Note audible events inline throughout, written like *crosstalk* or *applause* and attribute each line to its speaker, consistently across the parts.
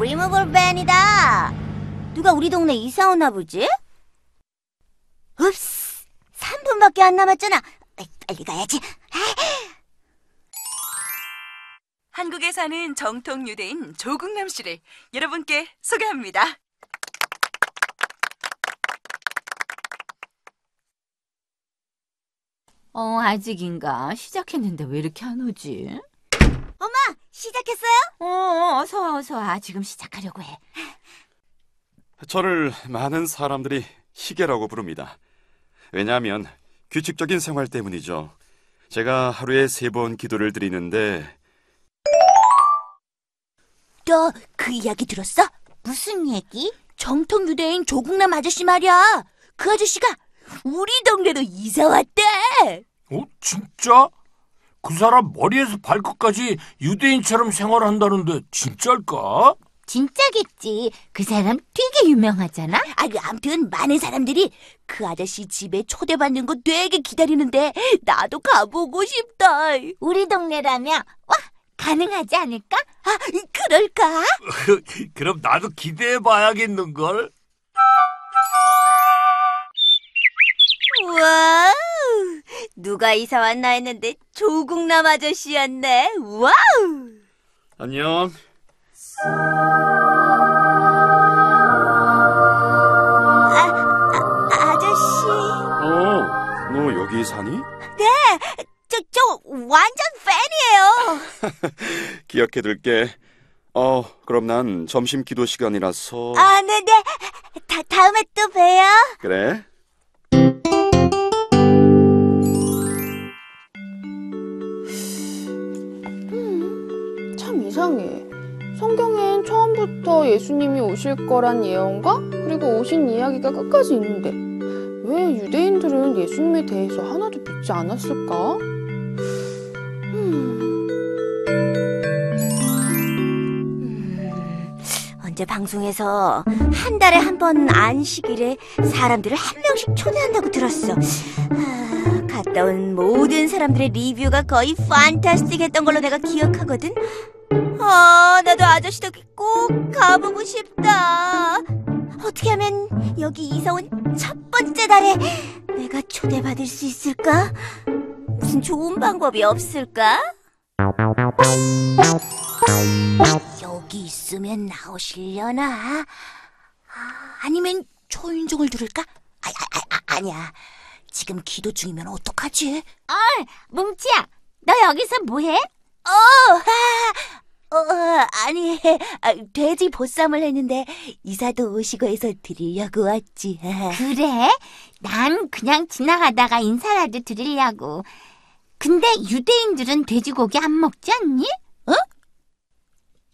Speaker 1: 리무벌 밴이다. 누가 우리 동네 이사 오나 보지? 읍스, 3분밖에 안 남았잖아. 빨리 가야지.
Speaker 2: 한국에 사는 정통 유대인 조국남 씨를 여러분께 소개합니다.
Speaker 3: 어, 아직인가? 시작했는데 왜 이렇게 안 오지?
Speaker 1: 시작했어요?
Speaker 3: 어, 어, 어서 와, 어서 와. 지금 시작하려고 해.
Speaker 4: 저를 많은 사람들이 희게라고 부릅니다. 왜냐하면 규칙적인 생활 때문이죠. 제가 하루에 세 번 기도를 드리는데
Speaker 1: 너 그 이야기 들었어? 무슨 얘기? 정통 유대인 조국남 아저씨 말이야. 그 아저씨가 우리 동네로 이사 왔대.
Speaker 5: 어, 진짜? 그 사람 머리에서 발끝까지 유대인처럼 생활한다는데 진짜일까?
Speaker 3: 진짜겠지. 그 사람 되게 유명하잖아?
Speaker 1: 아니, 아무튼 많은 사람들이 그 아저씨 집에 초대받는 거 되게 기다리는데 나도 가보고 싶다.
Speaker 3: 우리 동네라면, 와, 가능하지 않을까?
Speaker 1: 아, 그럴까? *laughs*
Speaker 5: 그럼 나도 기대해 봐야겠는걸?
Speaker 1: 와우! 누가 이사 왔나 했는데 조국남 아저씨였네. 와우!
Speaker 4: 안녕.
Speaker 1: 아저씨.
Speaker 4: 어, 너 여기 사니?
Speaker 1: 저, 저 완전 팬이에요. *laughs*
Speaker 4: 기억해둘게. 어, 그럼 난 점심 기도 시간이라서
Speaker 1: 아, 네네. 다, 다음에 또 봬요.
Speaker 4: 그래.
Speaker 6: 참 이상해. 성경엔 처음부터 예수님이 오실 거란 예언과 그리고 오신 이야기가 끝까지 있는데 왜 유대인들은 예수님에 대해서 하나도 믿지 않았을까? 음,
Speaker 1: 언제 방송에서 한 달에 한 번 안식일에 사람들을 한 명씩 초대한다고 들었어. 아, 갔다 온 모든 사람들의 리뷰가 거의 판타스틱했던 걸로 내가 기억하거든. 아, 나도 아저씨 덕에 꼭 가보고 싶다. 어떻게 하면 여기 이사 온 첫 번째 달에 내가 초대받을 수 있을까? 무슨 좋은 방법이 없을까? 여기 있으면 나오시려나? 아, 아니면 초인종을 누를까? 아, 아, 아, 아, 아니야. 지금 기도 중이면 어떡하지?
Speaker 3: 뭉치야, 너 여기서 뭐해?
Speaker 1: 어, 아, 어, 어, 아니, 아, 돼지 보쌈을 했는데 이사도 오시고 해서 드리려고 왔지. *laughs*
Speaker 3: 그래? 난 그냥 지나가다가 인사라도 드리려고. 근데 유대인들은 돼지고기 안 먹지 않니?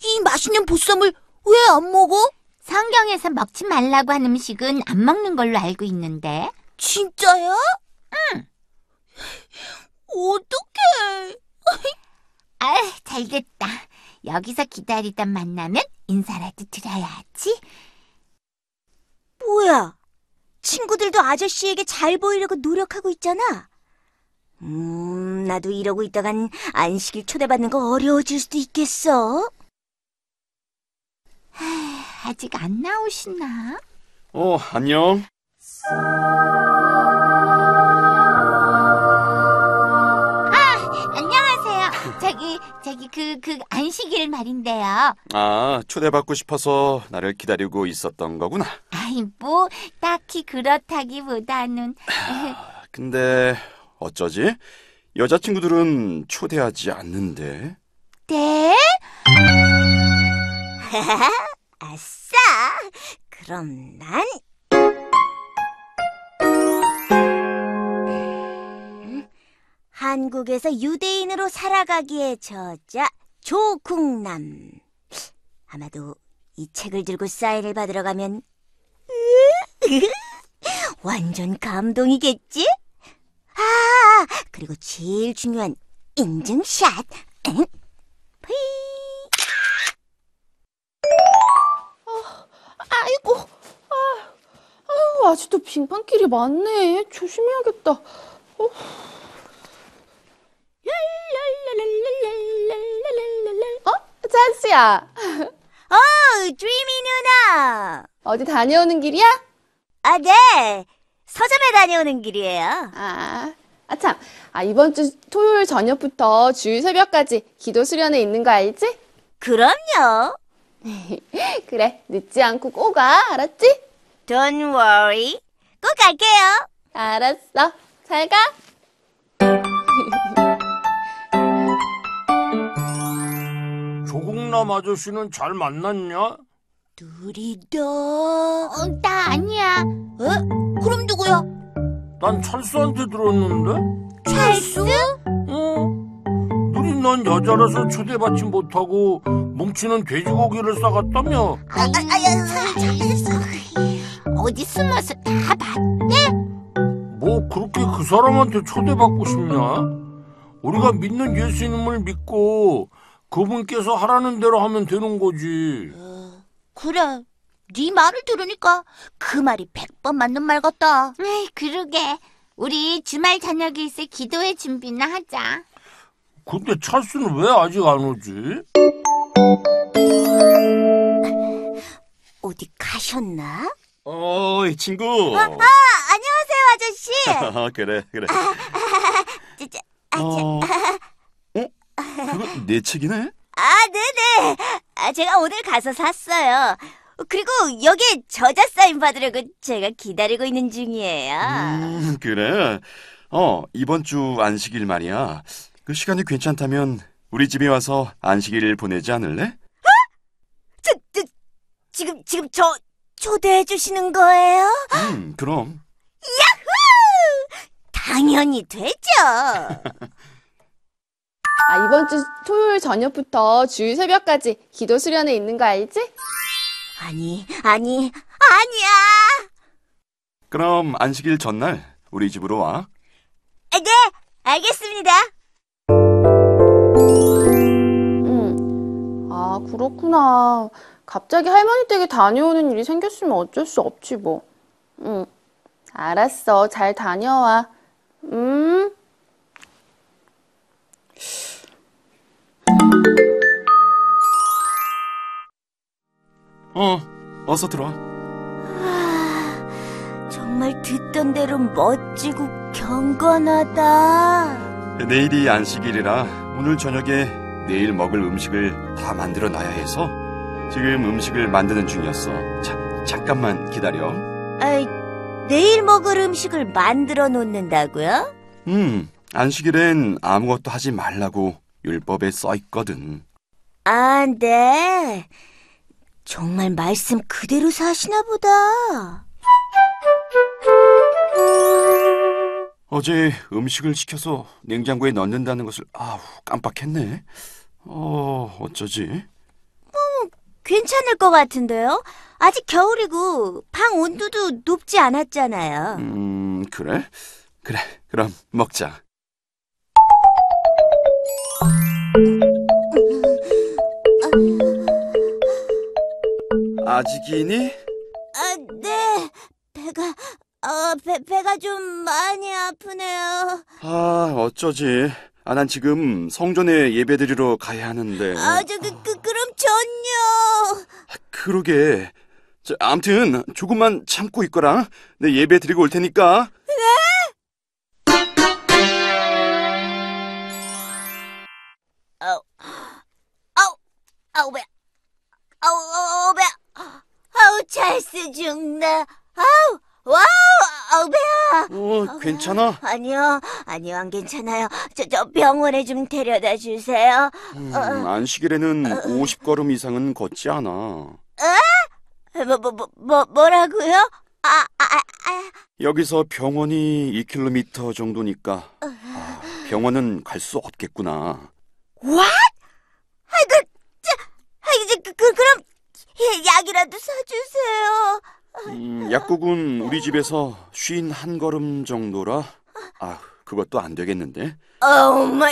Speaker 1: 이 맛있는 보쌈을 왜 안 먹어?
Speaker 3: 성경에서 먹지 말라고 한 음식은 안 먹는 걸로 알고 있는데.
Speaker 1: 진짜야? 응. 어떡해. *laughs*
Speaker 3: 아, 잘 됐다. 여기서 기다리다 만나면 인사라도 드려야지.
Speaker 1: 뭐야? 친구들도 아저씨에게 잘 보이려고 노력하고 있잖아. 음, 나도 이러고 있다간 안식일 초대받는 거 어려워질 수도 있겠어.
Speaker 3: 아직 안 나오시나?
Speaker 4: 어, 안녕.
Speaker 3: 저기, 그, 그, 안식일 말인데요.
Speaker 4: 아, 초대받고 싶어서 나를 기다리고 있었던 거구나.
Speaker 3: 아이, 뭐, 딱히 그렇다기보다는.
Speaker 4: 근데 어쩌지? 여자친구들은 초대하지 않는데.
Speaker 3: 네? *laughs*
Speaker 1: 아싸! 그럼 난 한국에서 유대인으로 살아가기의 저자 조국남. 아마도 이 책을 들고 사인을 받으러 가면 *laughs* 완전 감동이겠지? 아, 그리고 제일 중요한 인증샷. 응? 휘.
Speaker 6: 아이고, 아, 아유, 아직도 빙판길이 많네. 조심해야겠다. 어. 찬스야.
Speaker 1: 어, 드리미 누나.
Speaker 6: 어디 다녀오는 길이야?
Speaker 1: 아, 네. 서점에 다녀오는 길이에요.
Speaker 6: 아, 아 참. 아, 이번 주 토요일 저녁부터 주일 새벽까지 기도 수련회 있는 거 알지?
Speaker 1: 그럼요.
Speaker 6: 그래, 늦지 않고 꼭 와. 알았지?
Speaker 1: Don't worry. 꼭 갈게요.
Speaker 6: 알았어. 잘 가.
Speaker 5: 조국남 아저씨는 잘 만났냐?
Speaker 1: 누리도.
Speaker 3: 어, 나 아니야.
Speaker 1: 어? 그럼 누구야?
Speaker 5: 난 찰스한테 들었는데?
Speaker 1: 찰수?
Speaker 5: 어? 누리 넌 여자라서 초대받지 못하고 뭉치는 돼지고기를 싸갔다며?
Speaker 1: 아, 아, 아, 잘했어.
Speaker 3: 어디 숨어서 다 봤대?
Speaker 5: 뭐 그렇게 그 사람한테 초대받고 싶냐? 우리가 믿는 예수님을 믿고 그분께서 하라는 대로 하면 되는 거지.
Speaker 1: 그래. 네 말을 들으니까 그 말이 백 번 맞는 말 같다.
Speaker 3: 에이, 그러게. 우리 주말 저녁에 있을 기도회 준비나 하자.
Speaker 5: 근데 찰스는 왜 아직 안 오지?
Speaker 1: 어디 가셨나?
Speaker 4: 어, 이 친구.
Speaker 1: 아, 안녕하세요, 아저씨.
Speaker 4: 아, 그래, 그래.
Speaker 1: 아, 저,
Speaker 4: 어, 어? 내 책이네?
Speaker 1: 아, 네네. 아, 제가 오늘 가서 샀어요. 그리고 여기에 저자 사인 받으려고 제가 기다리고 있는 중이에요.
Speaker 4: 음, 그래. 어, 이번 주 안식일 말이야. 그 시간이 괜찮다면 우리 집에 와서 안식일 보내지 않을래?
Speaker 1: 저, 저, 지금, 지금 저 초대해 주시는 거예요?
Speaker 4: 음, 그럼.
Speaker 1: 당연히 되죠. *laughs*
Speaker 6: 아, 이번 주 토요일 저녁부터 주일 새벽까지 기도 수련회 있는 거 알지?
Speaker 1: 아니, 아니, 아니야.
Speaker 4: 그럼 안식일 전날 우리 집으로 와.
Speaker 1: 아, 네, 알겠습니다.
Speaker 6: 응. 아, 그렇구나. 갑자기 할머니 댁에 다녀오는 일이 생겼으면 어쩔 수 없지, 뭐. 응. 알았어. 잘 다녀와. 음.
Speaker 4: 어, 어서 들어와.
Speaker 1: 아, 정말 듣던 대로 멋지고 경건하다.
Speaker 4: 내일이 안식일이라 오늘 저녁에 내일 먹을 음식을 다 만들어 놔야 해서 지금 음식을 만드는 중이었어. 자, 잠깐만 기다려.
Speaker 1: 아이, 내일 먹을 음식을 만들어 놓는다고요?
Speaker 4: 음, 안식일엔 아무것도 하지 말라고 율법에 써 있거든.
Speaker 1: 아, 네. 정말 말씀 그대로 사시나 보다.
Speaker 4: 어제 음식을 시켜서 냉장고에 넣는다는 것을 아우 깜빡했네. 어, 어쩌지?
Speaker 1: 괜찮을 것 같은데요? 아직 겨울이고 방 온도도 높지 않았잖아요.
Speaker 4: 음, 그래? 그래, 그럼 먹자. 아직이니?
Speaker 1: 아, 네. 배가, 어, 배, 배가 좀 많이 아프네요.
Speaker 4: 아, 어쩌지? 아, 난 지금 성전에 예배드리러 가야 하는데.
Speaker 1: 아, 저, 그, 그, 그럼 전요.
Speaker 4: 그러게. 저, 암튼 조금만 참고 있거라. 내 예배 드리고 올 테니까. 괜찮아?
Speaker 1: 아니요, 아니요, 안 괜찮아요. 저, 저 병원에 좀 데려다 주세요.
Speaker 4: 음, 안식일에는 50걸음 이상은 걷지 않아.
Speaker 1: 뭐, 뭐, 뭐, 뭐 뭐라고요? 아, 아, 아, 아.
Speaker 4: 여기서 병원이 2km 정도니까 아, 병원은 갈 수 없겠구나.
Speaker 1: What? 아이고, 자, 아이고, 저, 그, 그, 그럼 예, 약이라도 사주세요.
Speaker 4: 음, 약국은 우리 집에서 쉰 한 걸음 정도라. 아, 그것도 안 되겠는데.
Speaker 1: 어머,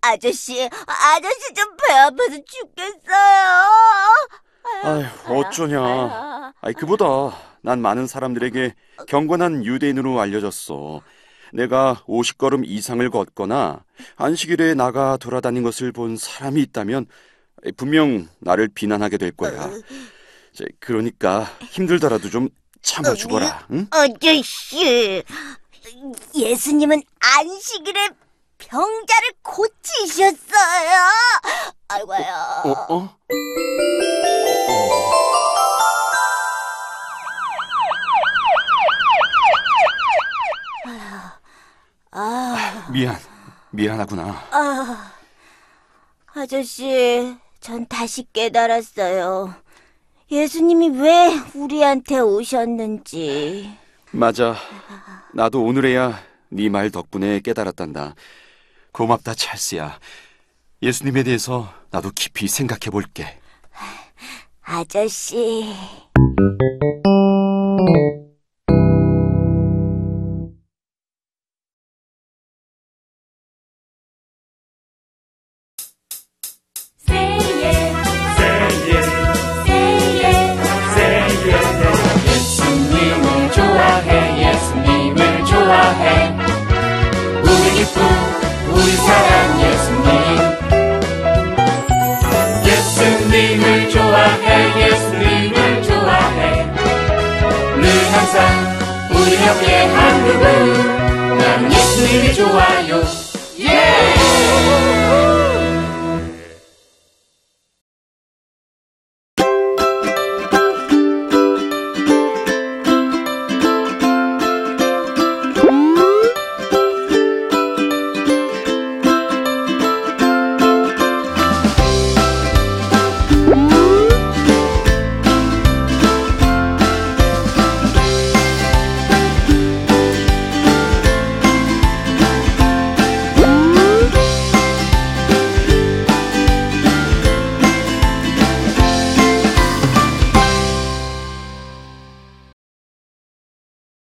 Speaker 1: 아저씨, 아저씨 좀 배 아파서 죽겠어요.
Speaker 4: 아휴, 어쩌냐. 아이, 그보다 난 많은 사람들에게 경건한 유대인으로 알려졌어. 내가 50걸음 이상을 걷거나 안식일에 나가 돌아다닌 것을 본 사람이 있다면 분명 나를 비난하게 될 거야. 자, 그러니까 힘들더라도 좀 참아주거라. 응?
Speaker 1: 아저씨, 예수님은 안식일에 병자를 고치셨어요. 아이고야.
Speaker 4: 어, 어?
Speaker 1: 아,
Speaker 4: 미안, 미안하구나.
Speaker 1: 아, 아저씨, 전 다시 깨달았어요. 예수님이 왜 우리한테 오셨는지.
Speaker 4: 맞아. 나도 오늘에야 네 말 덕분에 깨달았단다. 고맙다, 찰스야. 예수님에 대해서 나도 깊이 생각해 볼게.
Speaker 1: 아저씨.